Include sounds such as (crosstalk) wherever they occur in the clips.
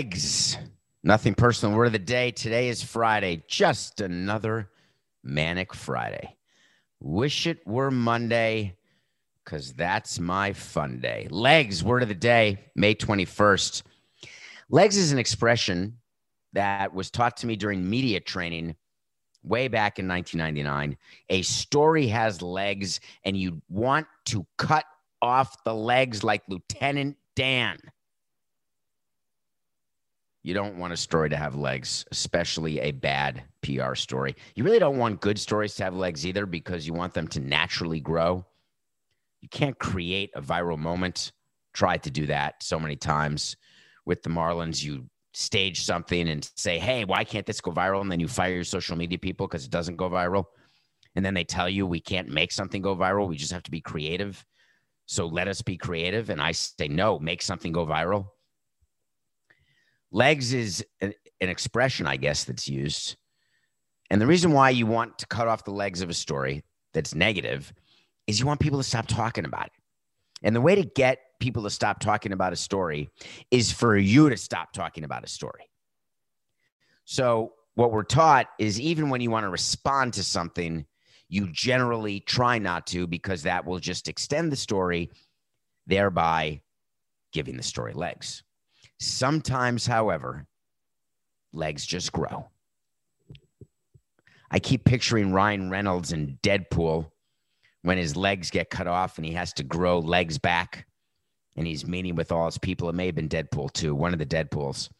Legs. Nothing personal. Word of the day. Today is Friday. Just another manic Friday. Wish it were Monday because that's my fun day. Legs. Word of the day. May 21st. Legs is an expression that was taught to me during media training way back in 1999. A story has legs, and you want to cut off the legs like Lieutenant Dan. You don't want a story to have legs, especially a bad PR story. You really don't want good stories to have legs either because you want them to naturally grow. You can't create a viral moment. Tried to do that so many times with the Marlins. You stage something and say, hey, why can't this go viral? And then you fire your social media people because it doesn't go viral. And then they tell you we can't make something go viral. We just have to be creative. So let us be creative. And I say, no, make something go viral. Legs is an, expression, I guess, that's used. And the reason why you want to cut off the legs of a story that's negative is you want people to stop talking about it. And the way to get people to stop talking about a story is for you to stop talking about a story. So, what we're taught is even when you want to respond to something, you generally try not to because that will just extend the story, thereby giving the story legs. Sometimes, however, legs just grow. I keep picturing Ryan Reynolds in Deadpool when his legs get cut off and he has to grow legs back and he's meeting with all his people. It may have been Deadpool too, one of the Deadpools.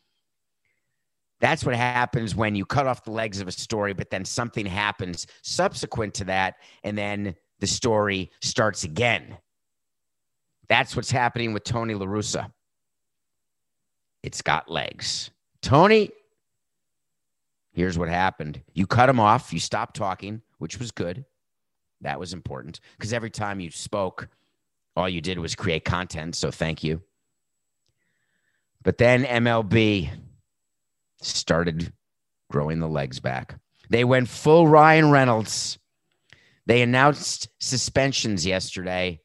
That's what happens when you cut off the legs of a story, but then something happens subsequent to that, and then the story starts again. That's what's happening with Tony La Russa it's got legs. Tony, here's what happened. You cut him off, you stopped talking, which was good. That was important because every time you spoke, all you did was create content. So thank you. But then MLB started growing the legs back. They went full Ryan Reynolds. They announced suspensions yesterday,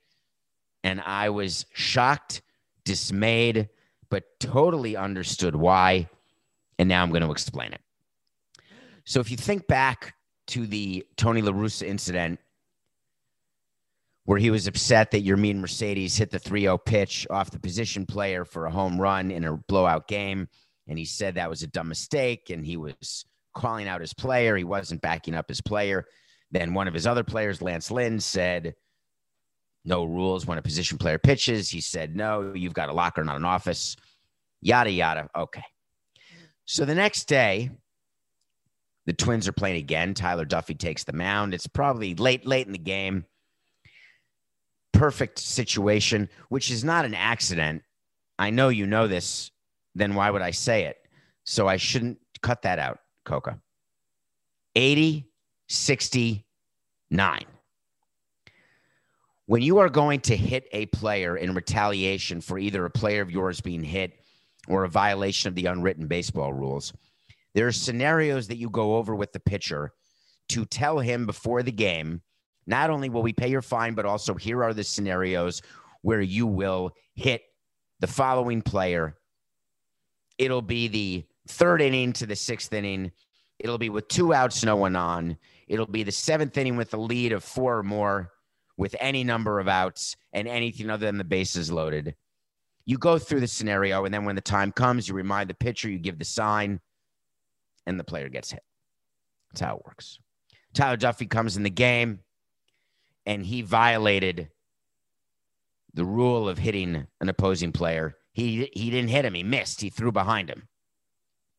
and I was shocked, dismayed, but totally understood why. And now I'm going to explain it. So if you think back to the Tony La Russa incident, where he was upset that Yermin Mercedes hit the 3 0 pitch off the position player for a home run in a blowout game. And he said that was a dumb mistake. And he was calling out his player. He wasn't backing up his player. Then one of his other players, Lance Lynn, said, no rules when a position player pitches. He said, no, you've got a locker, not an office, yada, yada. Okay. So the next day, the Twins are playing again. Tyler Duffey takes the mound. It's probably late, late in the game. Perfect situation, which is not an accident. I know you know this. Then why would I say it? So I shouldn't cut that out, Coca. 80, 69 when you are going to hit a player in retaliation for either a player of yours being hit or a violation of the unwritten baseball rules, there are scenarios that you go over with the pitcher to tell him before the game not only will we pay your fine, but also here are the scenarios where you will hit the following player. It'll be the third inning to the sixth inning. It'll be with two outs, no one on. It'll be the seventh inning with a lead of four or more with any number of outs and anything other than the bases loaded. You go through the scenario, and then when the time comes, you remind the pitcher, you give the sign, and the player gets hit. That's how it works. Tyler Duffey comes in the game, and he violated the rule of hitting an opposing player. He he didn't hit him. He missed. He threw behind him.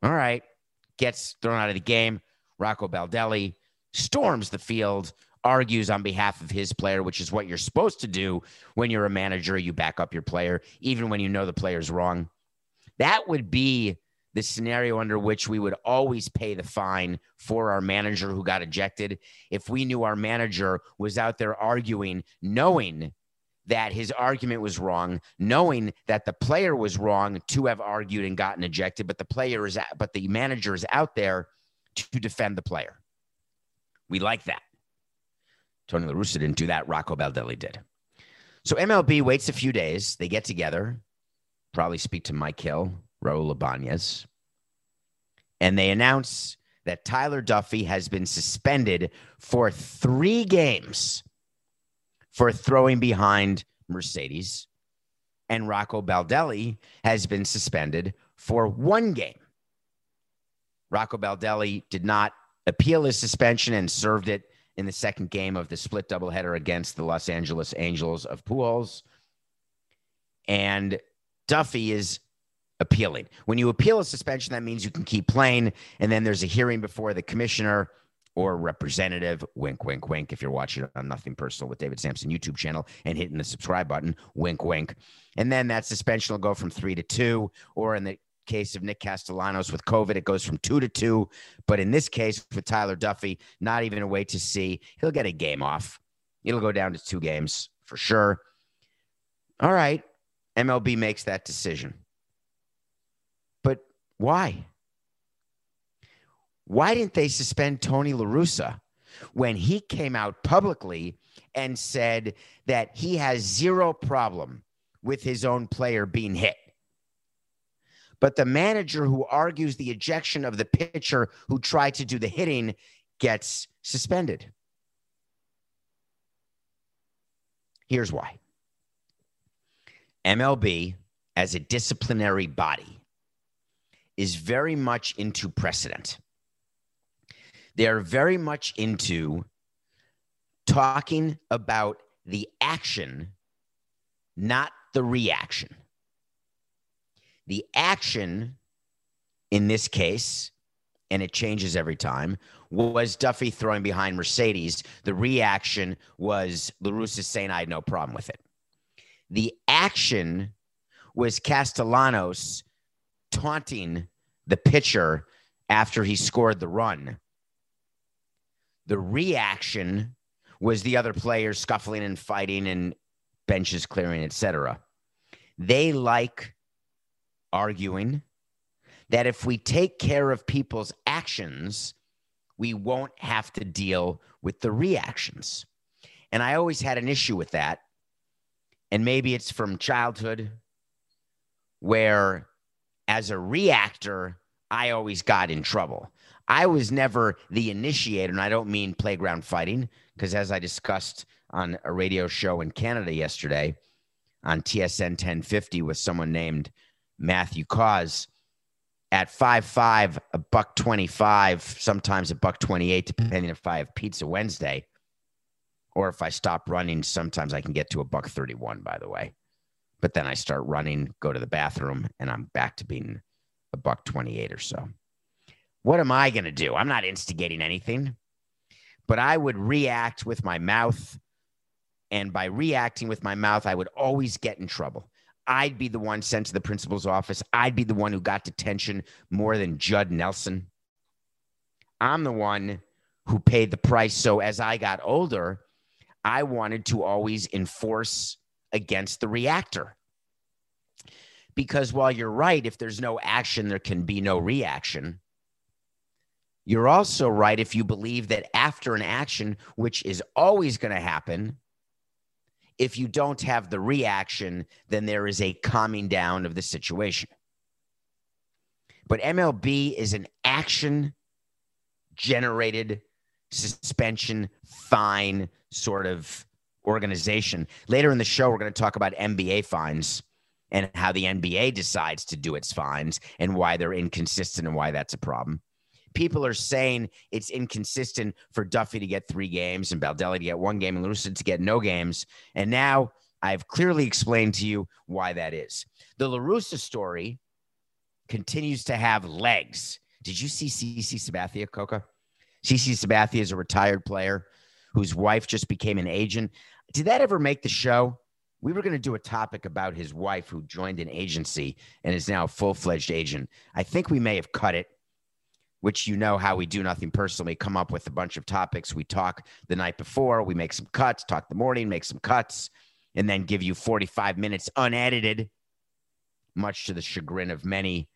All right, gets thrown out of the game. Rocco Baldelli storms the field argues on behalf of his player, which is what you're supposed to do when you're a manager. You back up your player, even when you know the player's wrong. That would be the scenario under which we would always pay the fine for our manager who got ejected if we knew our manager was out there arguing, knowing that his argument was wrong, knowing that the player was wrong to have argued and gotten ejected, but the player is, but the manager is out there to defend the player. We like that. Tony La Russa didn't do that. Rocco Baldelli did. So MLB waits a few days. They get together, probably speak to Mike Hill, Raul Ibanez, and they announce that Tyler Duffey has been suspended for three games for throwing behind Mercedes, and Rocco Baldelli has been suspended for one game. Rocco Baldelli did not appeal his suspension and served it in the second game of the split doubleheader against the Los Angeles Angels of Pujols. And Duffey is appealing. When you appeal a suspension, that means you can keep playing, and then there's a hearing before the commissioner or representative. Wink, wink, wink. If you're watching on Nothing Personal with David Samson YouTube channel and hitting the subscribe button, wink, wink. And then that suspension will go from three to two, or in the case of Nick Castellanos with COVID, it goes from two to two. But in this case, with Tyler Duffey, not even a wait to see. He'll get a game off. It'll go down to two games for sure. All right. MLB makes that decision. But why? Why didn't they suspend Tony LaRussa when he came out publicly and said that he has zero problem with his own player being hit? But the manager who argues the ejection of the pitcher who tried to do the hitting gets suspended. Here's why MLB, as a disciplinary body, is very much into precedent. They are very much into talking about the action, not the reaction. The action in this case, and it changes every time, was Duffey throwing behind Mercedes. The reaction was LaRussa saying, I had no problem with it. The action was Castellanos taunting the pitcher after he scored the run. The reaction was the other players scuffling and fighting and benches clearing, etc. They like arguing that if we take care of people's actions, we won't have to deal with the reactions. And I always had an issue with that. And maybe it's from childhood where, as a reactor, I always got in trouble. I was never the initiator, and I don't mean playground fighting, because as I discussed on a radio show in Canada yesterday on TSN 1050 with someone named Matthew Cauz at five five, a buck twenty five, sometimes a buck twenty eight, depending if I have pizza Wednesday, or if I stop running. Sometimes I can get to a buck thirty one. By the way, but then I start running, go to the bathroom, and I'm back to being a buck twenty eight or so. What am I going to do? I'm not instigating anything, but I would react with my mouth. And by reacting with my mouth, I would always get in trouble. I'd be the one sent to the principal's office. I'd be the one who got detention more than Judd Nelson. I'm the one who paid the price. So as I got older, I wanted to always enforce against the reactor. Because while you're right, if there's no action, there can be no reaction. You're also right if you believe that after an action, which is always going to happen, if you don't have the reaction, then there is a calming down of the situation. But MLB is an action generated suspension fine sort of organization. Later in the show, we're going to talk about NBA fines and how the NBA decides to do its fines and why they're inconsistent and why that's a problem people are saying it's inconsistent for Duffey to get three games and Baldelli to get one game and Lucid to get no games. And now I've clearly explained to you why that is. The LaRussa story continues to have legs. Did you see CC Sabathia, Coca? CC Sabathia is a retired player whose wife just became an agent. Did that ever make the show? We were going to do a topic about his wife who joined an agency and is now a full fledged agent. I think we may have cut it which you know how we do nothing personally, come up with a bunch of topics. We talk the night before, we make some cuts, talk the morning, make some cuts, and then give you 45 minutes unedited, much to the chagrin of many,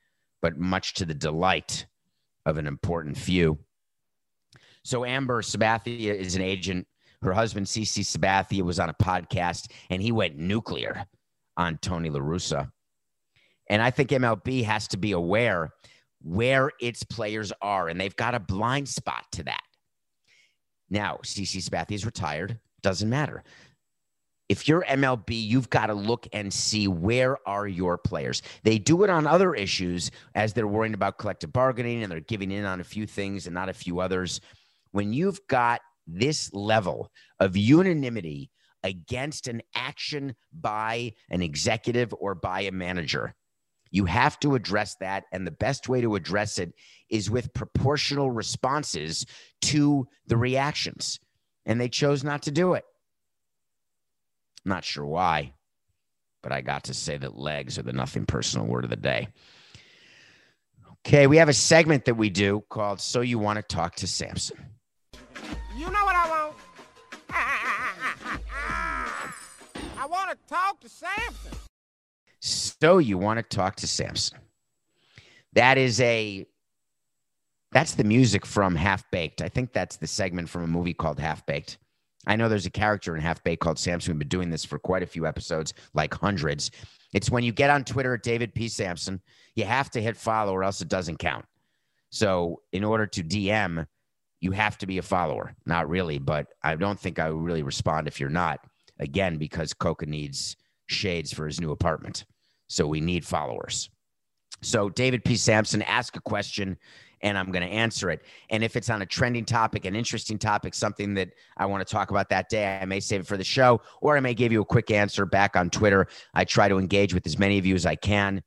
but much to the delight of an important few. So Amber Sabathia is an agent. Her husband, CC Sabathia, was on a podcast and he went nuclear on Tony LaRussa And I think MLB has to be aware where its players are, and they've got a blind spot to that. Now, CC Sabathia's retired. Doesn't matter. If you're MLB, you've got to look and see where are your players. They do it on other issues as they're worrying about collective bargaining and they're giving in on a few things and not a few others. When you've got this level of unanimity against an action by an executive or by a manager, you have to address that. And the best way to address it is with proportional responses to the reactions. And they chose not to do it. Not sure why, but I got to say that legs are the nothing personal word of the day. Okay, we have a segment that we do called So You Want to Talk to Samson. You know what I want? (laughs) I want to talk to Samson. So you want to talk to Samson. That is a that's the music from Half Baked. I think that's the segment from a movie called Half Baked. I know there's a character in Half Baked called Samson. We've been doing this for quite a few episodes, like hundreds. It's when you get on Twitter at David P. Samson, you have to hit follow or else it doesn't count. So in order to DM, you have to be a follower. Not really, but I don't think I would really respond if you're not. Again, because Coca needs shades for his new apartment. So we need followers. So, David P. Samson, ask a question and I'm going to answer it. And if it's on a trending topic, an interesting topic, something that I want to talk about that day, I may save it for the show or I may give you a quick answer back on Twitter. I try to engage with as many of you as I can.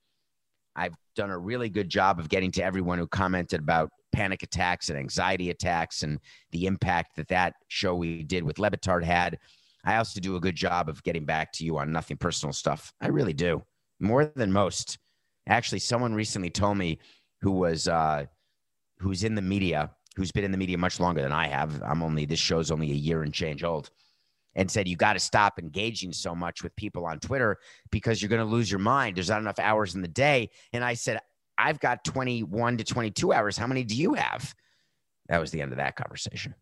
I've done a really good job of getting to everyone who commented about panic attacks and anxiety attacks and the impact that that show we did with Le Batard had. I also do a good job of getting back to you on nothing personal stuff. I really do, more than most. Actually, someone recently told me who was uh, who's in the media, who's been in the media much longer than I have. I'm only this show's only a year and change old, and said you got to stop engaging so much with people on Twitter because you're going to lose your mind. There's not enough hours in the day. And I said, I've got 21 to 22 hours. How many do you have? That was the end of that conversation.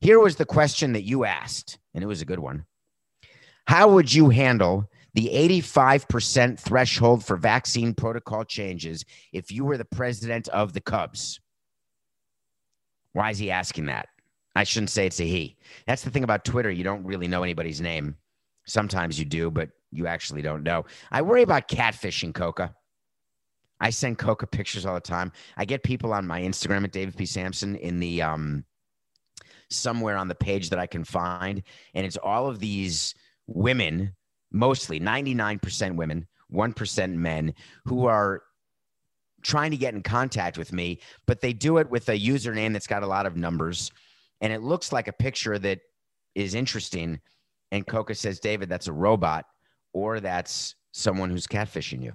Here was the question that you asked, and it was a good one. How would you handle the 85% threshold for vaccine protocol changes if you were the president of the Cubs? Why is he asking that? I shouldn't say it's a he. That's the thing about Twitter. You don't really know anybody's name. Sometimes you do, but you actually don't know. I worry about catfishing, Coca. I send Coca pictures all the time. I get people on my Instagram at David P. Samson in the um somewhere on the page that I can find. And it's all of these women, mostly 99% women, 1% men, who are trying to get in contact with me, but they do it with a username that's got a lot of numbers. And it looks like a picture that is interesting. And Coca says, David, that's a robot, or that's someone who's catfishing you.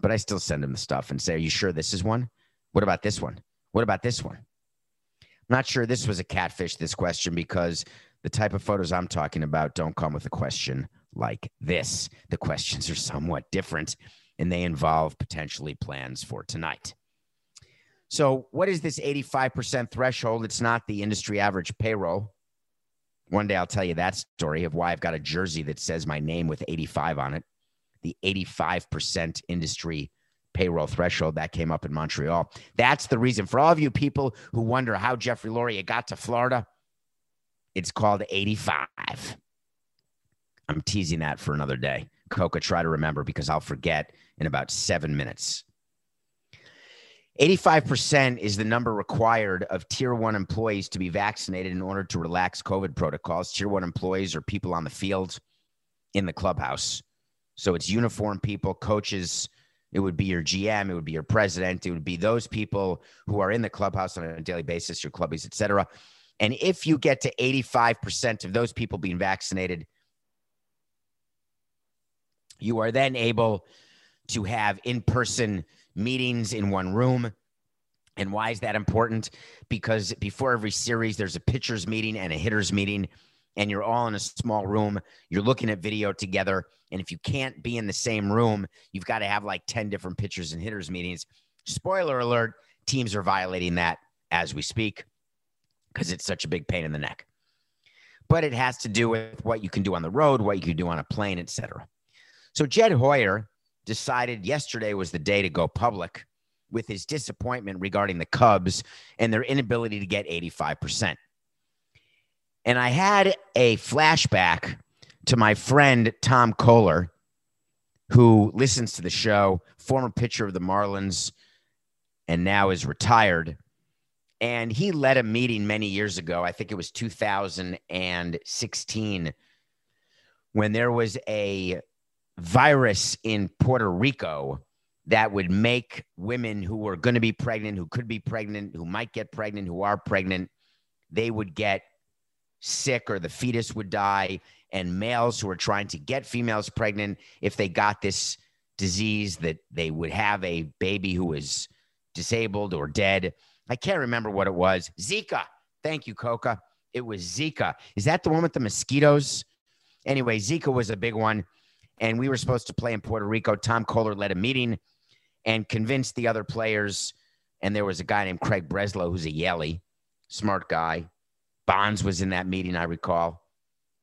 But I still send him the stuff and say, Are you sure this is one? What about this one? What about this one? Not sure this was a catfish, this question, because the type of photos I'm talking about don't come with a question like this. The questions are somewhat different and they involve potentially plans for tonight. So, what is this 85% threshold? It's not the industry average payroll. One day I'll tell you that story of why I've got a jersey that says my name with 85 on it. The 85% industry payroll threshold that came up in Montreal. That's the reason for all of you people who wonder how Jeffrey Loria got to Florida. It's called 85. I'm teasing that for another day. Coca, try to remember because I'll forget in about seven minutes. 85% is the number required of tier one employees to be vaccinated in order to relax COVID protocols. Tier one employees are people on the field in the clubhouse. So it's uniform people, coaches. It would be your GM, it would be your president, it would be those people who are in the clubhouse on a daily basis, your clubbies, et cetera. And if you get to 85% of those people being vaccinated, you are then able to have in person meetings in one room. And why is that important? Because before every series, there's a pitcher's meeting and a hitter's meeting, and you're all in a small room. You're looking at video together. And if you can't be in the same room, you've got to have like 10 different pitchers and hitters meetings. Spoiler alert teams are violating that as we speak because it's such a big pain in the neck. But it has to do with what you can do on the road, what you can do on a plane, etc. So Jed Hoyer decided yesterday was the day to go public with his disappointment regarding the Cubs and their inability to get 85%. And I had a flashback to my friend Tom Koehler, who listens to the show, former pitcher of the Marlins, and now is retired. And he led a meeting many years ago. I think it was 2016 when there was a virus in Puerto Rico that would make women who were going to be pregnant, who could be pregnant, who might get pregnant, who are pregnant, they would get sick or the fetus would die. And males who are trying to get females pregnant, if they got this disease, that they would have a baby who was disabled or dead. I can't remember what it was. Zika. Thank you, Coca. It was Zika. Is that the one with the mosquitoes? Anyway, Zika was a big one. And we were supposed to play in Puerto Rico. Tom Koehler led a meeting and convinced the other players. And there was a guy named Craig Breslow, who's a Yelly, smart guy. Bonds was in that meeting, I recall.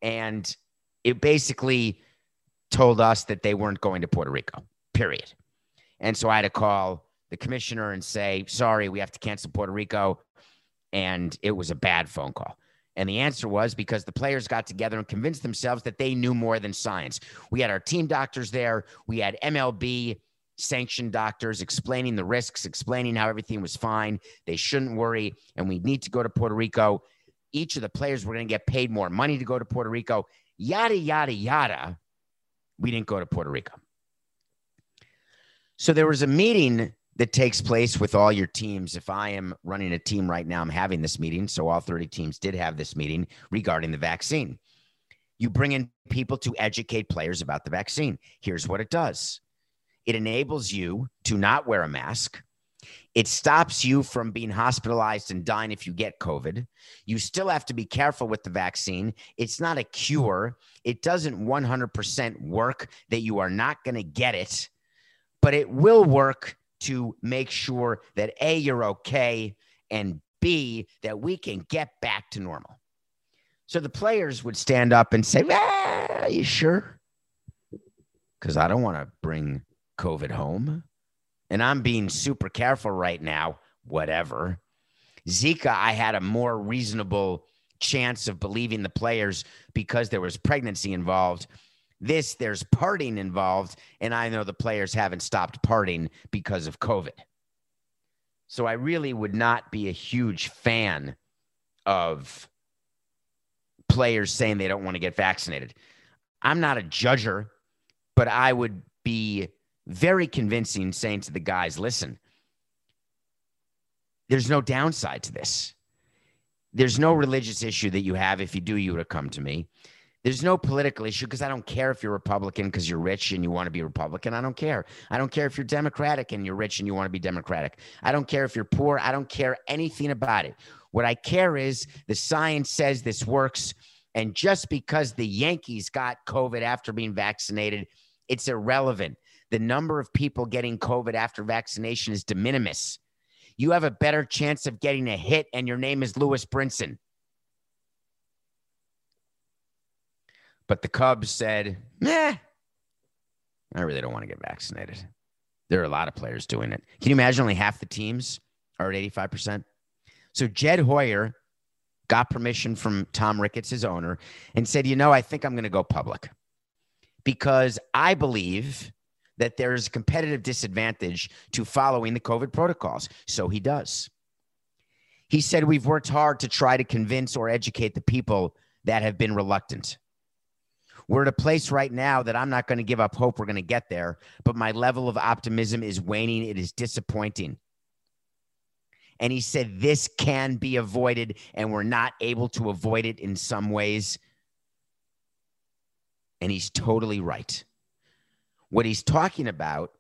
And it basically told us that they weren't going to Puerto Rico, period. And so I had to call the commissioner and say, sorry, we have to cancel Puerto Rico. And it was a bad phone call. And the answer was because the players got together and convinced themselves that they knew more than science. We had our team doctors there, we had MLB sanctioned doctors explaining the risks, explaining how everything was fine. They shouldn't worry. And we need to go to Puerto Rico. Each of the players were going to get paid more money to go to Puerto Rico, yada, yada, yada. We didn't go to Puerto Rico. So there was a meeting that takes place with all your teams. If I am running a team right now, I'm having this meeting. So all 30 teams did have this meeting regarding the vaccine. You bring in people to educate players about the vaccine. Here's what it does it enables you to not wear a mask. It stops you from being hospitalized and dying if you get COVID. You still have to be careful with the vaccine. It's not a cure. It doesn't 100% work that you are not going to get it, but it will work to make sure that A, you're okay, and B, that we can get back to normal. So the players would stand up and say, ah, Are you sure? Because I don't want to bring COVID home. And I'm being super careful right now, whatever. Zika, I had a more reasonable chance of believing the players because there was pregnancy involved this, there's partying involved, and I know the players haven't stopped partying because of COVID. So I really would not be a huge fan of players saying they don't want to get vaccinated. I'm not a judger, but I would be very convincing saying to the guys, listen, there's no downside to this. There's no religious issue that you have. If you do, you would have come to me. There's no political issue because I don't care if you're Republican because you're rich and you want to be Republican. I don't care. I don't care if you're Democratic and you're rich and you want to be Democratic. I don't care if you're poor. I don't care anything about it. What I care is the science says this works. And just because the Yankees got COVID after being vaccinated, it's irrelevant. The number of people getting COVID after vaccination is de minimis. You have a better chance of getting a hit, and your name is Lewis Brinson. But the Cubs said, "Meh, I really don't want to get vaccinated." There are a lot of players doing it. Can you imagine only half the teams are at 85%? So Jed Hoyer got permission from Tom Ricketts, his owner, and said, You know, I think I'm going to go public because I believe that there's a competitive disadvantage to following the COVID protocols. So he does. He said, We've worked hard to try to convince or educate the people that have been reluctant. We're at a place right now that I'm not going to give up hope we're going to get there, but my level of optimism is waning. It is disappointing. And he said, This can be avoided, and we're not able to avoid it in some ways. And he's totally right. What he's talking about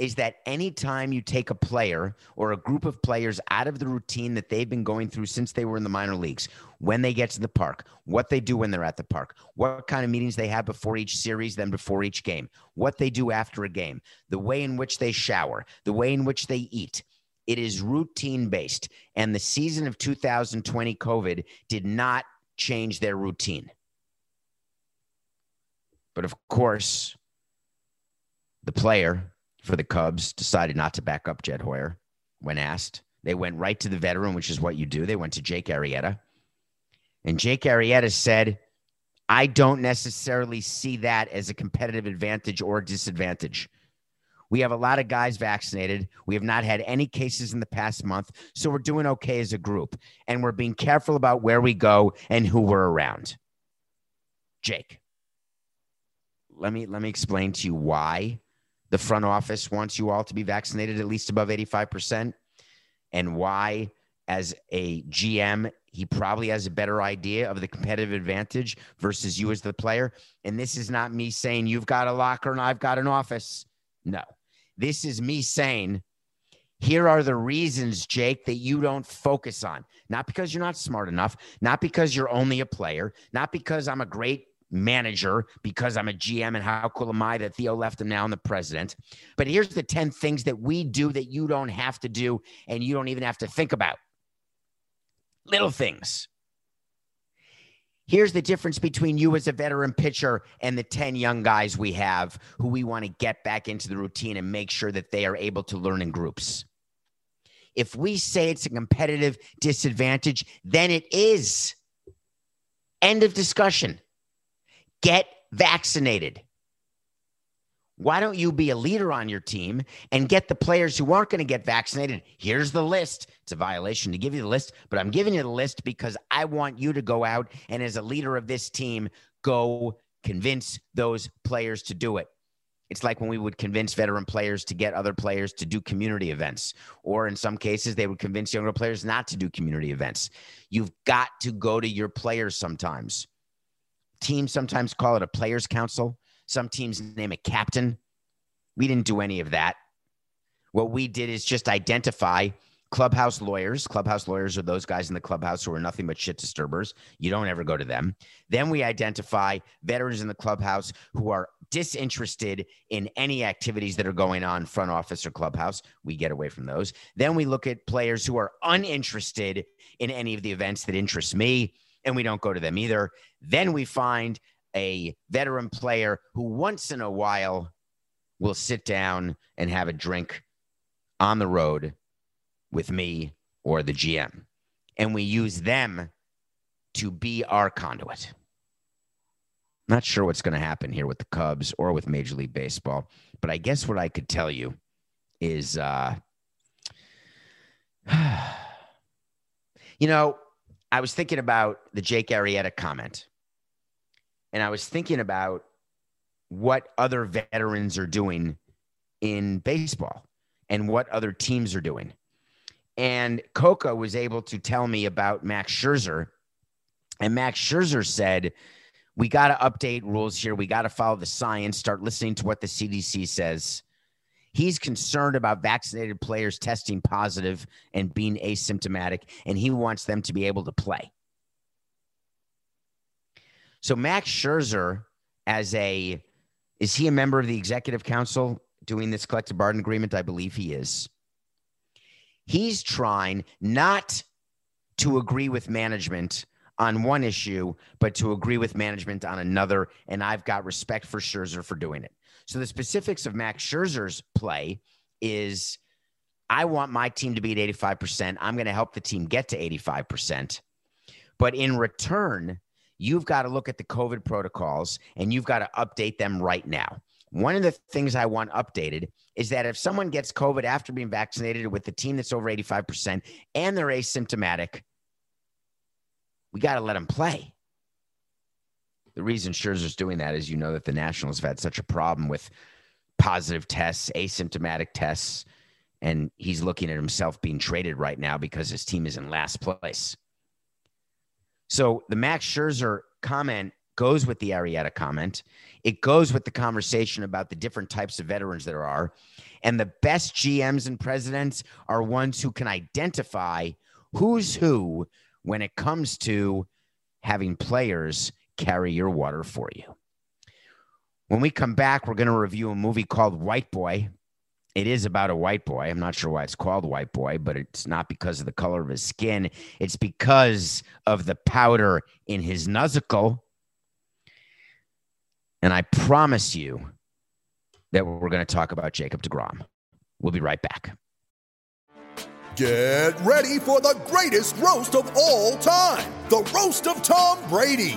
is that anytime you take a player or a group of players out of the routine that they've been going through since they were in the minor leagues, when they get to the park, what they do when they're at the park, what kind of meetings they have before each series, then before each game, what they do after a game, the way in which they shower, the way in which they eat. It is routine based. And the season of 2020 COVID did not change their routine. But of course, the player for the Cubs decided not to back up Jed Hoyer when asked. They went right to the veteran, which is what you do. They went to Jake Arrieta. And Jake Arrieta said, I don't necessarily see that as a competitive advantage or disadvantage. We have a lot of guys vaccinated. We have not had any cases in the past month. So we're doing okay as a group. And we're being careful about where we go and who we're around. Jake, let me let me explain to you why the front office wants you all to be vaccinated at least above 85% and why as a GM he probably has a better idea of the competitive advantage versus you as the player. And this is not me saying you've got a locker and I've got an office. No. This is me saying, here are the reasons, Jake, that you don't focus on. Not because you're not smart enough, not because you're only a player, not because I'm a great manager, because I'm a GM and how cool am I that Theo left him now and the president. But here's the 10 things that we do that you don't have to do and you don't even have to think about. Little things. Here's the difference between you as a veteran pitcher and the 10 young guys we have who we want to get back into the routine and make sure that they are able to learn in groups. If we say it's a competitive disadvantage, then it is. End of discussion. Get vaccinated. Why don't you be a leader on your team and get the players who aren't going to get vaccinated? Here's the list. It's a violation to give you the list, but I'm giving you the list because I want you to go out and, as a leader of this team, go convince those players to do it. It's like when we would convince veteran players to get other players to do community events, or in some cases, they would convince younger players not to do community events. You've got to go to your players sometimes. Teams sometimes call it a players' council some teams name a captain. We didn't do any of that. What we did is just identify clubhouse lawyers. Clubhouse lawyers are those guys in the clubhouse who are nothing but shit disturbers. You don't ever go to them. Then we identify veterans in the clubhouse who are disinterested in any activities that are going on front office or clubhouse. We get away from those. Then we look at players who are uninterested in any of the events that interest me and we don't go to them either. Then we find a veteran player who once in a while will sit down and have a drink on the road with me or the GM. And we use them to be our conduit. Not sure what's going to happen here with the Cubs or with Major League Baseball, but I guess what I could tell you is uh (sighs) you know, I was thinking about the Jake Arrieta comment and I was thinking about what other veterans are doing in baseball and what other teams are doing. And Coca was able to tell me about Max Scherzer. And Max Scherzer said, We got to update rules here. We got to follow the science, start listening to what the CDC says. He's concerned about vaccinated players testing positive and being asymptomatic, and he wants them to be able to play. So Max Scherzer, as a, is he a member of the executive council doing this collective bargaining agreement? I believe he is. He's trying not to agree with management on one issue, but to agree with management on another. And I've got respect for Scherzer for doing it. So the specifics of Max Scherzer's play is I want my team to be at 85%. I'm going to help the team get to 85%. But in return, you've got to look at the COVID protocols and you've got to update them right now. One of the things I want updated is that if someone gets COVID after being vaccinated with the team that's over 85% and they're asymptomatic, we got to let them play. The reason Scherzer's doing that is you know that the Nationals have had such a problem with positive tests, asymptomatic tests, and he's looking at himself being traded right now because his team is in last place. So the Max Scherzer comment goes with the Arrieta comment. It goes with the conversation about the different types of veterans there are. And the best GMs and presidents are ones who can identify who's who when it comes to having players carry your water for you. When we come back, we're going to review a movie called White Boy it is about a white boy. I'm not sure why it's called white boy, but it's not because of the color of his skin. It's because of the powder in his nuzzle. And I promise you, that we're going to talk about Jacob DeGrom. We'll be right back. Get ready for the greatest roast of all time the Roast of Tom Brady,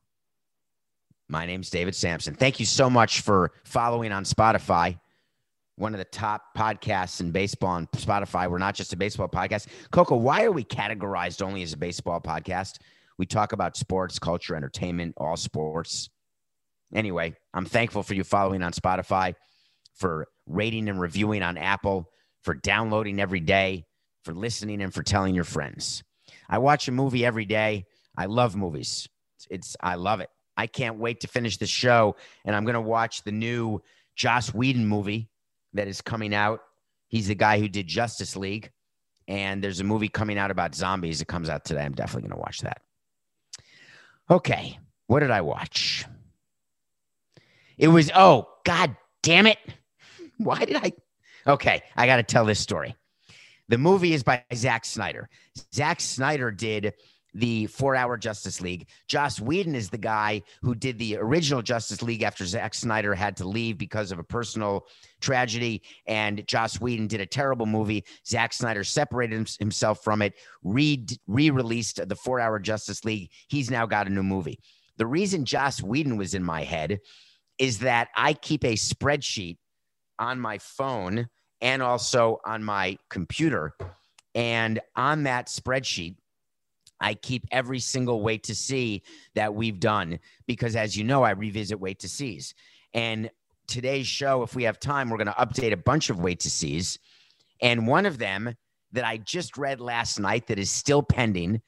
My name's David Samson. Thank you so much for following on Spotify one of the top podcasts in baseball on Spotify. We're not just a baseball podcast. Coco, why are we categorized only as a baseball podcast? We talk about sports, culture, entertainment, all sports. Anyway, I'm thankful for you following on Spotify, for rating and reviewing on Apple, for downloading every day, for listening, and for telling your friends. I watch a movie every day. I love movies. It's, it's I love it. I can't wait to finish the show, and I'm going to watch the new Joss Whedon movie that is coming out. He's the guy who did Justice League. And there's a movie coming out about zombies. It comes out today. I'm definitely going to watch that. Okay. What did I watch? It was, oh, God damn it. (laughs) Why did I? Okay. I got to tell this story. The movie is by Zack Snyder. Zack Snyder did the four hour Justice League. Joss Whedon is the guy who did the original Justice League after Zack Snyder had to leave because of a personal tragedy. And Joss Whedon did a terrible movie. Zack Snyder separated himself from it, re released the four hour Justice League. He's now got a new movie. The reason Joss Whedon was in my head is that I keep a spreadsheet on my phone and also on my computer. And on that spreadsheet, I keep every single wait to see that we've done because, as you know, I revisit wait to sees. And today's show, if we have time, we're going to update a bunch of wait to sees. And one of them that I just read last night that is still pending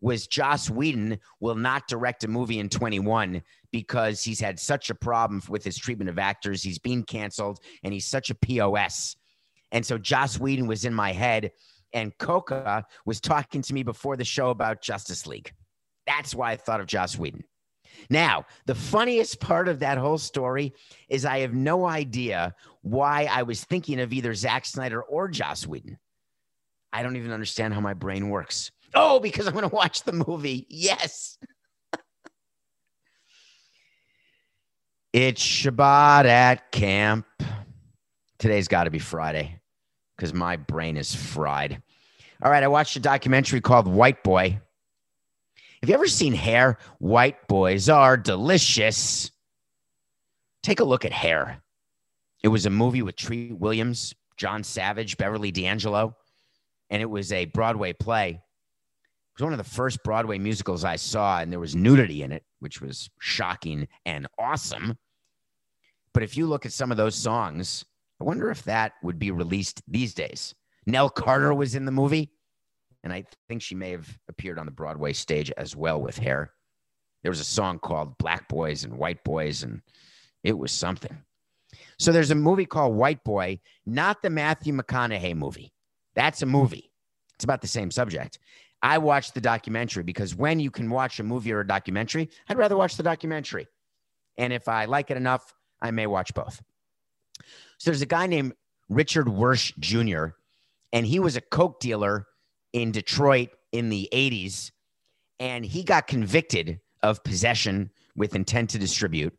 was Joss Whedon will not direct a movie in 21 because he's had such a problem with his treatment of actors. He's being canceled and he's such a POS. And so Joss Whedon was in my head and Coca was talking to me before the show about Justice League. That's why I thought of Joss Whedon. Now, the funniest part of that whole story is I have no idea why I was thinking of either Zack Snyder or Joss Whedon. I don't even understand how my brain works. Oh, because I'm going to watch the movie. Yes. (laughs) it's Shabbat at camp. Today's got to be Friday because my brain is fried. All right, I watched a documentary called White Boy. Have you ever seen hair? White boys are delicious. Take a look at hair. It was a movie with Treat Williams, John Savage, Beverly D'Angelo, and it was a Broadway play. It was one of the first Broadway musicals I saw, and there was nudity in it, which was shocking and awesome. But if you look at some of those songs, I wonder if that would be released these days. Nell Carter was in the movie, and I think she may have appeared on the Broadway stage as well with hair. There was a song called Black Boys and White Boys, and it was something. So there's a movie called White Boy, not the Matthew McConaughey movie. That's a movie. It's about the same subject. I watched the documentary because when you can watch a movie or a documentary, I'd rather watch the documentary. And if I like it enough, I may watch both. So there's a guy named Richard Wershe Jr., and he was a Coke dealer in Detroit in the 80s. And he got convicted of possession with intent to distribute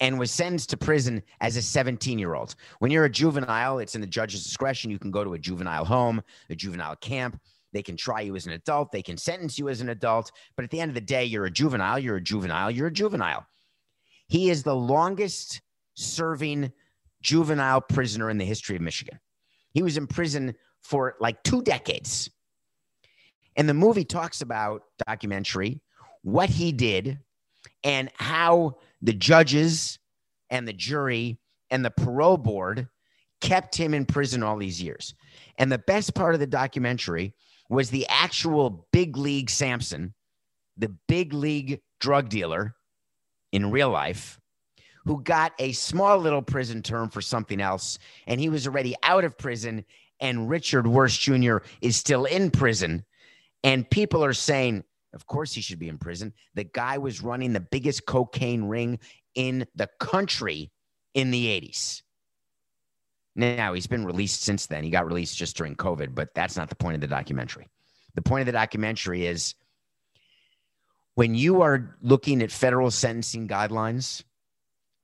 and was sentenced to prison as a 17 year old. When you're a juvenile, it's in the judge's discretion. You can go to a juvenile home, a juvenile camp. They can try you as an adult, they can sentence you as an adult. But at the end of the day, you're a juvenile, you're a juvenile, you're a juvenile. He is the longest serving juvenile prisoner in the history of Michigan. He was in prison for like two decades. And the movie talks about documentary, what he did, and how the judges and the jury and the parole board kept him in prison all these years. And the best part of the documentary was the actual big league Samson, the big league drug dealer in real life, who got a small little prison term for something else. And he was already out of prison and Richard Wershe Jr. is still in prison. And people are saying, of course he should be in prison. The guy was running the biggest cocaine ring in the country in the 80s. Now, he's been released since then. He got released just during COVID, but that's not the point of the documentary. The point of the documentary is when you are looking at federal sentencing guidelines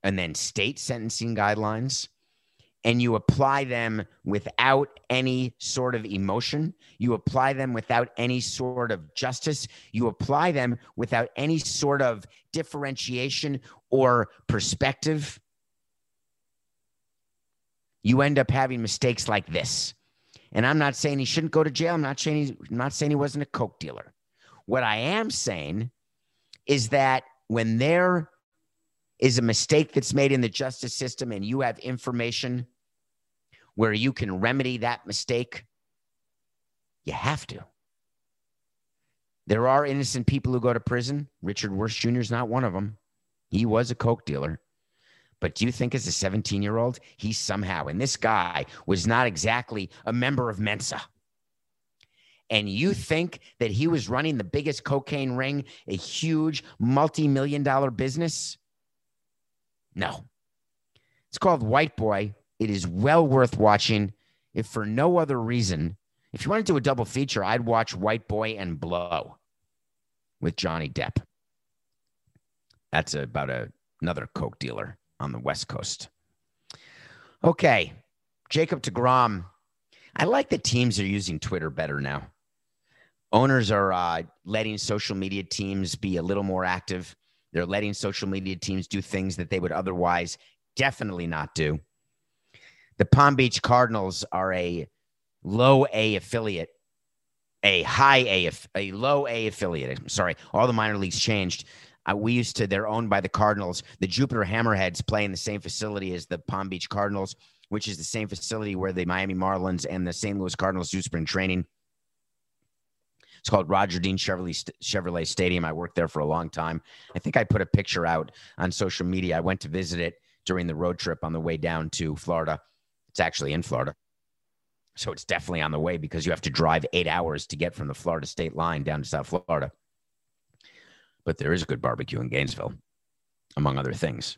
and then state sentencing guidelines, and you apply them without any sort of emotion, you apply them without any sort of justice, you apply them without any sort of differentiation or perspective, you end up having mistakes like this. And I'm not saying he shouldn't go to jail. I'm not saying he's I'm not saying he wasn't a coke dealer. What I am saying is that when there is a mistake that's made in the justice system and you have information where you can remedy that mistake, you have to. There are innocent people who go to prison. Richard Wershe Jr. is not one of them. He was a coke dealer. But do you think, as a 17 year old, he somehow, and this guy was not exactly a member of Mensa, and you think that he was running the biggest cocaine ring, a huge multi million dollar business? No. It's called White Boy. It is well worth watching, if for no other reason. If you want to do a double feature, I'd watch White Boy and Blow with Johnny Depp. That's about a, another coke dealer on the West Coast. Okay, Jacob DeGrom. I like that teams are using Twitter better now. Owners are uh, letting social media teams be a little more active. They're letting social media teams do things that they would otherwise definitely not do. The Palm Beach Cardinals are a low A affiliate, a high A, a low A affiliate. I'm sorry, all the minor leagues changed. Uh, we used to, they're owned by the Cardinals. The Jupiter Hammerheads play in the same facility as the Palm Beach Cardinals, which is the same facility where the Miami Marlins and the St. Louis Cardinals do spring training. It's called Roger Dean Chevrolet, Chevrolet Stadium. I worked there for a long time. I think I put a picture out on social media. I went to visit it during the road trip on the way down to Florida. It's actually in Florida. So it's definitely on the way because you have to drive eight hours to get from the Florida state line down to South Florida but there is a good barbecue in Gainesville, among other things.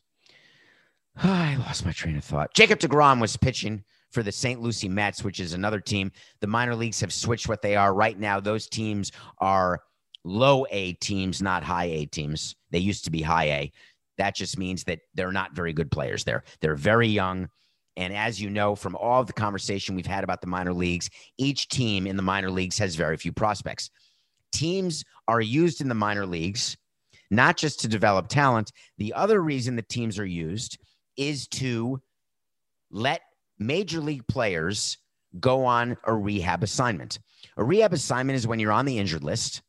(sighs) I lost my train of thought. Jacob DeGrom was pitching for the St. Lucie Mets, which is another team. The minor leagues have switched what they are right now. Those teams are low A teams, not high A teams. They used to be high A. That just means that they're not very good players there. They're very young. And as you know from all of the conversation we've had about the minor leagues, each team in the minor leagues has very few prospects teams are used in the minor leagues not just to develop talent. The other reason the teams are used is to let major league players go on a rehab assignment. A rehab assignment is when you're on the injured list.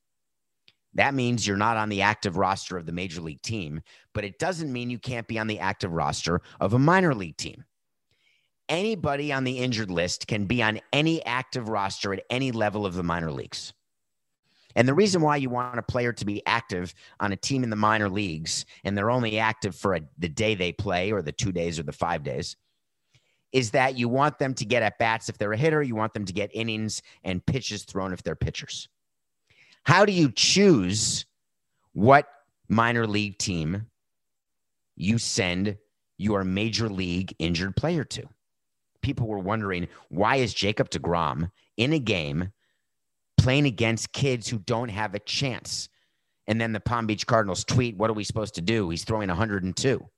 That means you're not on the active roster of the major league team, but it doesn't mean you can't be on the active roster of a minor league team. Anybody on the injured list can be on any active roster at any level of the minor leagues. And the reason why you want a player to be active on a team in the minor leagues and they're only active for a, the day they play or the two days or the five days is that you want them to get at bats if they're a hitter. You want them to get innings and pitches thrown if they're pitchers. How do you choose what minor league team you send your major league injured player to? People were wondering why is Jacob DeGrom in a game playing against kids who don't have a chance. And then the Palm Beach Cardinals tweet, What are we supposed to do? He's throwing 102.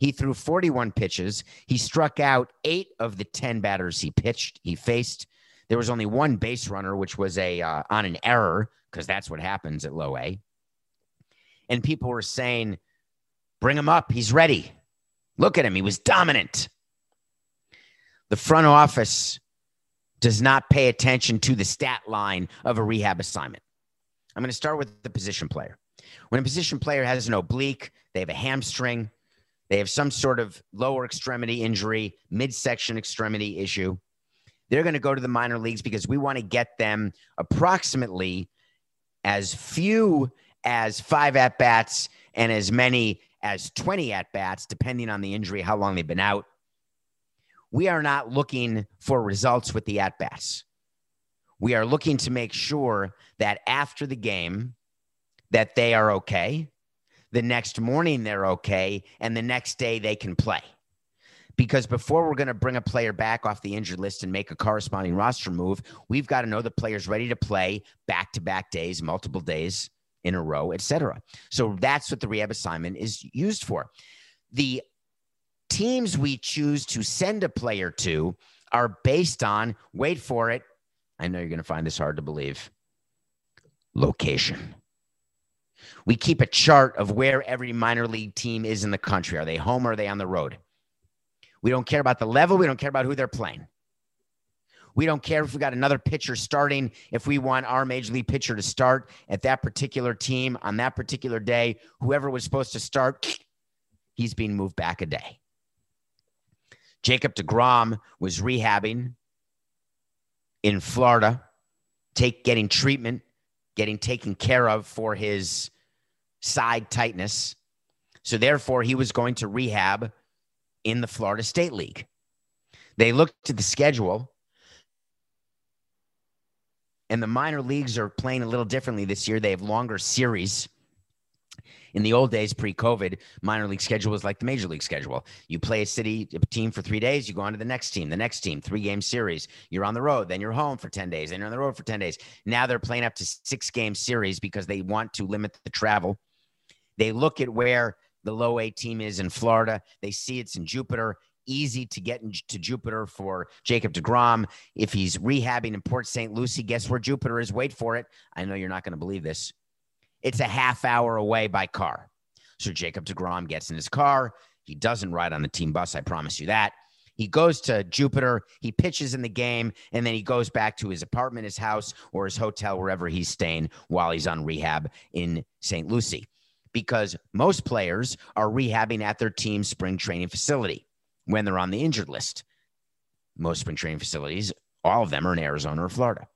He threw 41 pitches. He struck out eight of the 10 batters he pitched, he faced. There was only one base runner, which was a uh, on an error, because that's what happens at low A. And people were saying, Bring him up. He's ready. Look at him. He was dominant. The front office does not pay attention to the stat line of a rehab assignment. I'm going to start with the position player. When a position player has an oblique, they have a hamstring, they have some sort of lower extremity injury, midsection extremity issue, they're going to go to the minor leagues because we want to get them approximately as few as five at bats and as many as 20 at bats, depending on the injury, how long they've been out. we are not looking for results with the at bats. We are looking to make sure that after the game that they are okay, the next morning they're okay, and the next day they can play. Because before we're going to bring a player back off the injured list and make a corresponding roster move, we've got to know the player's ready to play back to back days, multiple days in a row, etc. So that's what the rehab assignment is used for. The teams we choose to send a player to are based on, wait for it. I know you're going to find this hard to believe location. We keep a chart of where every minor league team is in the country. Are they home or are they on the road? We don't care about the level. We don't care about who they're playing. We don't care if we got another pitcher starting, if we want our major league pitcher to start at that particular team on that particular day. Whoever was supposed to start, (sniffs) he's being moved back a day. Jacob DeGrom was rehabbing in Florida, take getting treatment, getting taken care of for his side tightness. So therefore, he was going to rehab in the Florida State League. They looked at the schedule, and the minor leagues are playing a little differently this year. They have longer series in the old days, pre-COVID, minor league schedule was like the major league schedule. You play a city a team for three days, you go on to the next team, the next team, three game series. You're on the road, then you're home for 10 days, then you're on the road for 10 days. Now they're playing up to six game series because they want to limit the travel. They look at where the low A team is in Florida. They see it's in Jupiter. Easy to get to Jupiter for Jacob DeGrom. If he's rehabbing in Port St. Lucie, guess where Jupiter is? Wait for it. I know you're not going to believe this. It's a half hour away by car. So Jacob DeGrom gets in his car. He doesn't ride on the team bus, I promise you that. He goes to Jupiter, he pitches in the game, and then he goes back to his apartment, his house, or his hotel, wherever he's staying while he's on rehab in St. Lucie. Because most players are rehabbing at their team's spring training facility when they're on the injured list. Most spring training facilities, all of them are in Arizona or Florida.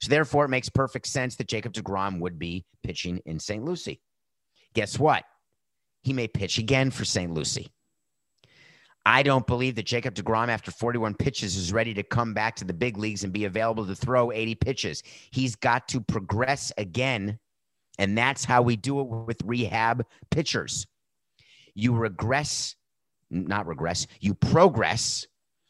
So therefore, it makes perfect sense that Jacob DeGrom would be pitching in St. Lucie. Guess what? He may pitch again for St. Lucie. I don't believe that Jacob DeGrom, after 41 pitches, is ready to come back to the big leagues and be available to throw 80 pitches. He's got to progress again. And that's how we do it with rehab pitchers. You regress, not regress, you progress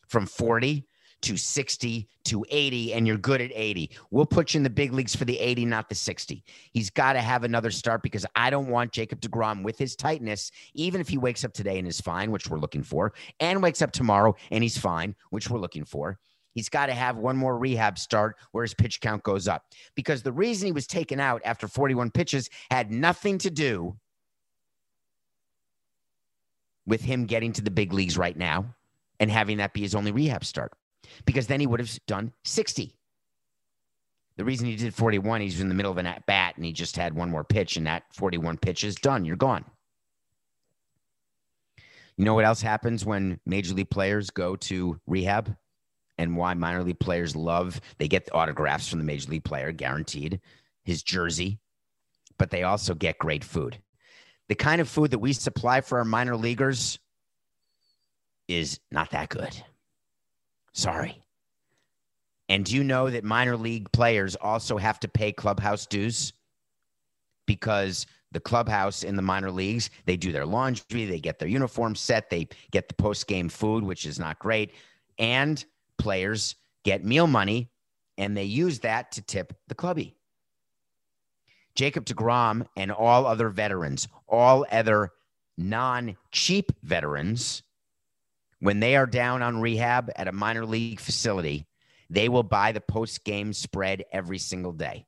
from 40 to 60 to 80 and you're good at 80. We'll put you in the big leagues for the 80, not the 60. He's got to have another start because I don't want Jacob DeGrom with his tightness, even if he wakes up today and is fine, which we're looking for, and wakes up tomorrow and he's fine, which we're looking for. He's got to have one more rehab start where his pitch count goes up because the reason he was taken out after 41 pitches had nothing to do with him getting to the big leagues right now and having that be his only rehab start because then he would have done 60. The reason he did 41, he's in the middle of an at bat and he just had one more pitch, and that 41 pitch is done. You're gone. You know what else happens when major league players go to rehab and why minor league players love they get autographs from the major league player guaranteed his jersey but they also get great food the kind of food that we supply for our minor leaguers is not that good Sorry. And do you know that minor league players also have to pay clubhouse dues? Because the clubhouse in the minor leagues, they do their laundry, they get their uniform set, they get the post game food, which is not great. And players get meal money and they use that to tip the clubby. Jacob DeGrom and all other veterans, all other non cheap veterans when they are down on rehab at a minor league facility, they will buy the post game spread every single day.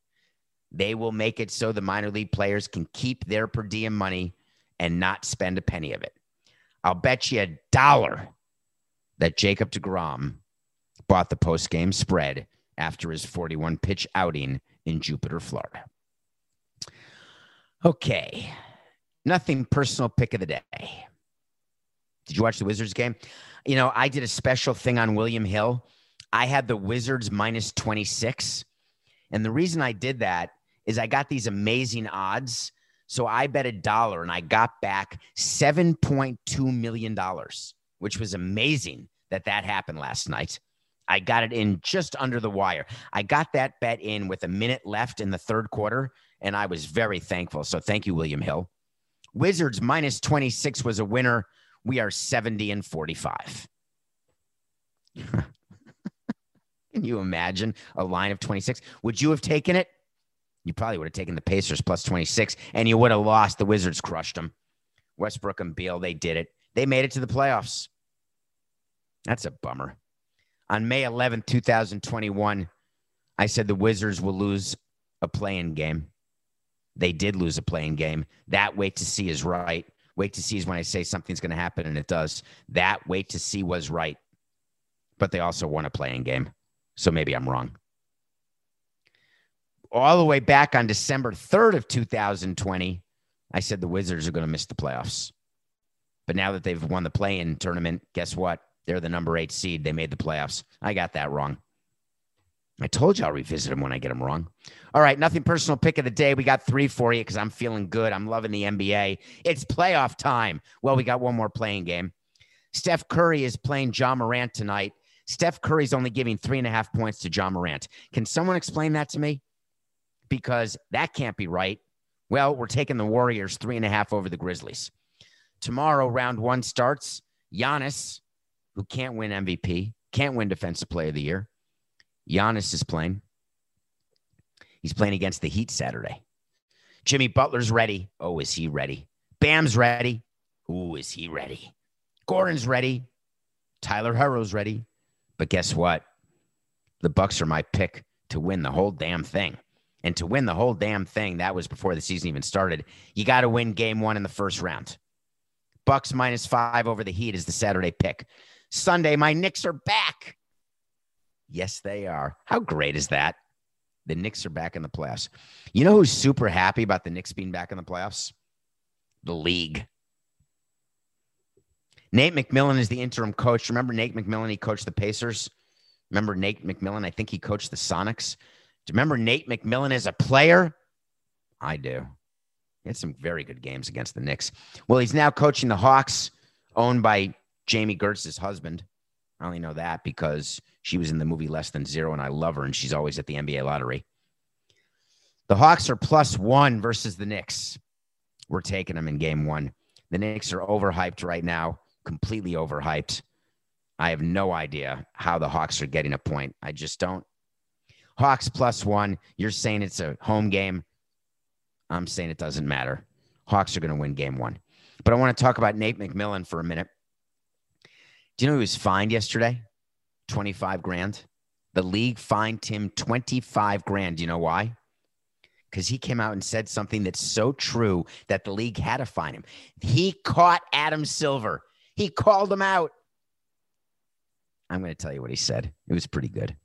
They will make it so the minor league players can keep their per diem money and not spend a penny of it. I'll bet you a dollar that Jacob DeGrom bought the post game spread after his 41 pitch outing in Jupiter, Florida. Okay. Nothing personal pick of the day. Did you watch the Wizards game? You know, I did a special thing on William Hill. I had the Wizards minus 26. And the reason I did that is I got these amazing odds. So I bet a dollar and I got back $7.2 million, which was amazing that that happened last night. I got it in just under the wire. I got that bet in with a minute left in the third quarter, and I was very thankful. So thank you, William Hill. Wizards minus 26 was a winner. We are 70 and 45. (laughs) Can you imagine a line of 26? Would you have taken it? You probably would have taken the Pacers plus 26 and you would have lost. The Wizards crushed them. Westbrook and Beal, they did it. They made it to the playoffs. That's a bummer. On May 11th, 2021, I said the Wizards will lose a play-in game. They did lose a play-in game. That wait to see is right. Wait to see is when I say something's going to happen and it does. That wait to see was right. But they also won a play-in game. So maybe I'm wrong. All the way back on December 3rd of 2020, I said the Wizards are going to miss the playoffs. But now that they've won the play-in tournament, guess what? They're the number eight seed. They made the playoffs. I got that wrong. I told you I'll revisit them when I get them wrong. All right, nothing personal pick of the day. We got three for you because I'm feeling good. I'm loving the NBA. It's playoff time. Well, we got one more play-in game. Steph Curry is playing John Morant tonight. Steph Curry's only giving three and a half points to John Morant. Can someone explain that to me? Because that can't be right. Well, we're taking the Warriors three and a half over the Grizzlies. Tomorrow, round one starts. Giannis, who can't win MVP, can't win Defensive Player of the Year. Giannis is playing. He's playing against the Heat Saturday. Jimmy Butler's ready. Oh, is he ready? Bam's ready. Ooh, is he ready? Goran's ready. Tyler Herro's ready. But guess what? The Bucks are my pick to win the whole damn thing. And to win the whole damn thing, that was before the season even started. You got to win game 1 in the first round. Bucks minus 5 over the Heat is the Saturday pick. Sunday, my Knicks are back. Yes, they are. How great is that? The Knicks are back in the playoffs. You know who's super happy about the Knicks being back in the playoffs? The league. Nate McMillan is the interim coach. Remember Nate McMillan? He coached the Pacers. Remember Nate McMillan? I think he coached the Sonics. Do you remember Nate McMillan as a player? I do. He had some very good games against the Knicks. Well, he's now coaching the Hawks, owned by Jami Gertz's husband. I only know that because she was in the movie Less Than Zero, and I love her, and she's always at the NBA lottery. The Hawks are plus one versus the Knicks. We're taking them in game one. The Knicks are overhyped right now completely overhyped. I have no idea how the Hawks are getting a point. I just don't. Hawks plus one. You're saying it's a home game. I'm saying it doesn't matter. Hawks are going to win game one. But I want to talk about Nate McMillan for a minute. Do you know he was fined yesterday? 25 grand. The league fined him 25 grand. You know why? Because he came out and said something that's so true that the league had to fine him. He caught Adam Silver he called him out. I'm going to tell you what he said. It was pretty good.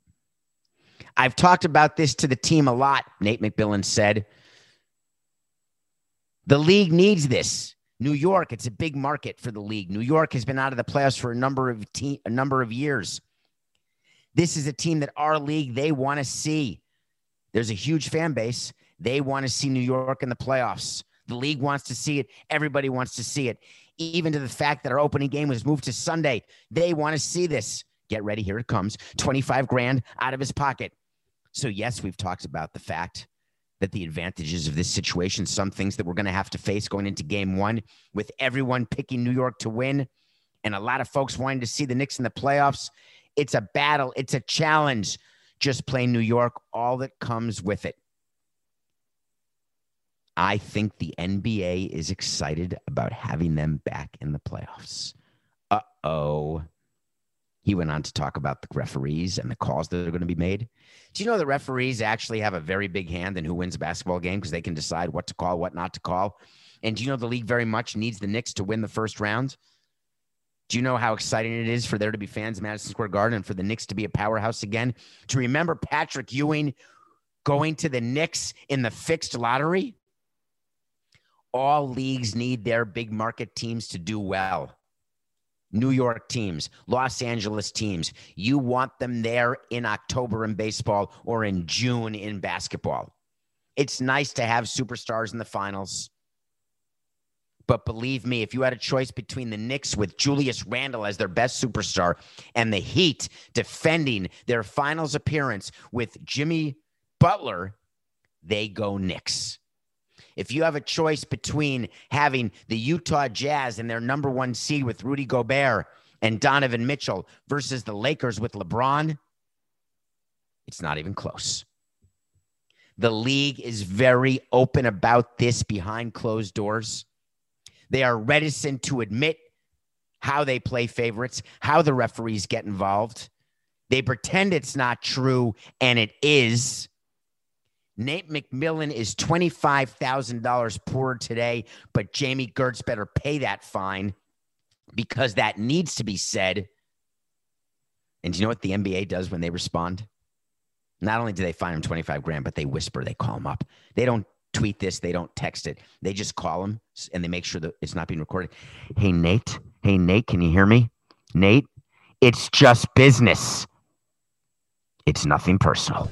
I've talked about this to the team a lot, Nate McMillan said. The league needs this. New York, it's a big market for the league. New York has been out of the playoffs for a number of te- a number of years. This is a team that our league they want to see. There's a huge fan base. They want to see New York in the playoffs. The league wants to see it. Everybody wants to see it even to the fact that our opening game was moved to Sunday. They want to see this. Get ready. Here it comes 25 grand out of his pocket. So, yes, we've talked about the fact that the advantages of this situation, some things that we're going to have to face going into game one with everyone picking New York to win and a lot of folks wanting to see the Knicks in the playoffs. It's a battle, it's a challenge. Just playing New York, all that comes with it. I think the NBA is excited about having them back in the playoffs. Uh oh. He went on to talk about the referees and the calls that are going to be made. Do you know the referees actually have a very big hand in who wins a basketball game because they can decide what to call, what not to call? And do you know the league very much needs the Knicks to win the first round? Do you know how exciting it is for there to be fans in Madison Square Garden and for the Knicks to be a powerhouse again? To remember Patrick Ewing going to the Knicks in the fixed lottery? all leagues need their big market teams to do well. New York teams, Los Angeles teams. You want them there in October in baseball or in June in basketball. It's nice to have superstars in the finals, But believe me, if you had a choice between the Knicks with Julius Randle as their best superstar and the Heat defending their finals appearance with Jimmy Butler, they go Knicks. If you have a choice between having the Utah Jazz and their number one seed with Rudy Gobert and Donovan Mitchell versus the Lakers with LeBron, it's not even close. The league is very open about this behind closed doors. They are reticent to admit how they play favorites, how the referees get involved. They pretend it's not true, and it is. Nate McMillan is $25,000 poorer today, but Jami Gertz better pay that fine because that needs to be said. And do you know what the NBA does when they respond? Not only do they fine him 25 grand, but they whisper, they call him up. They don't tweet this, they don't text it. They just call him and they make sure that it's not being recorded. Hey, Nate. Hey, Nate, can you hear me? Nate, it's just business. It's nothing personal.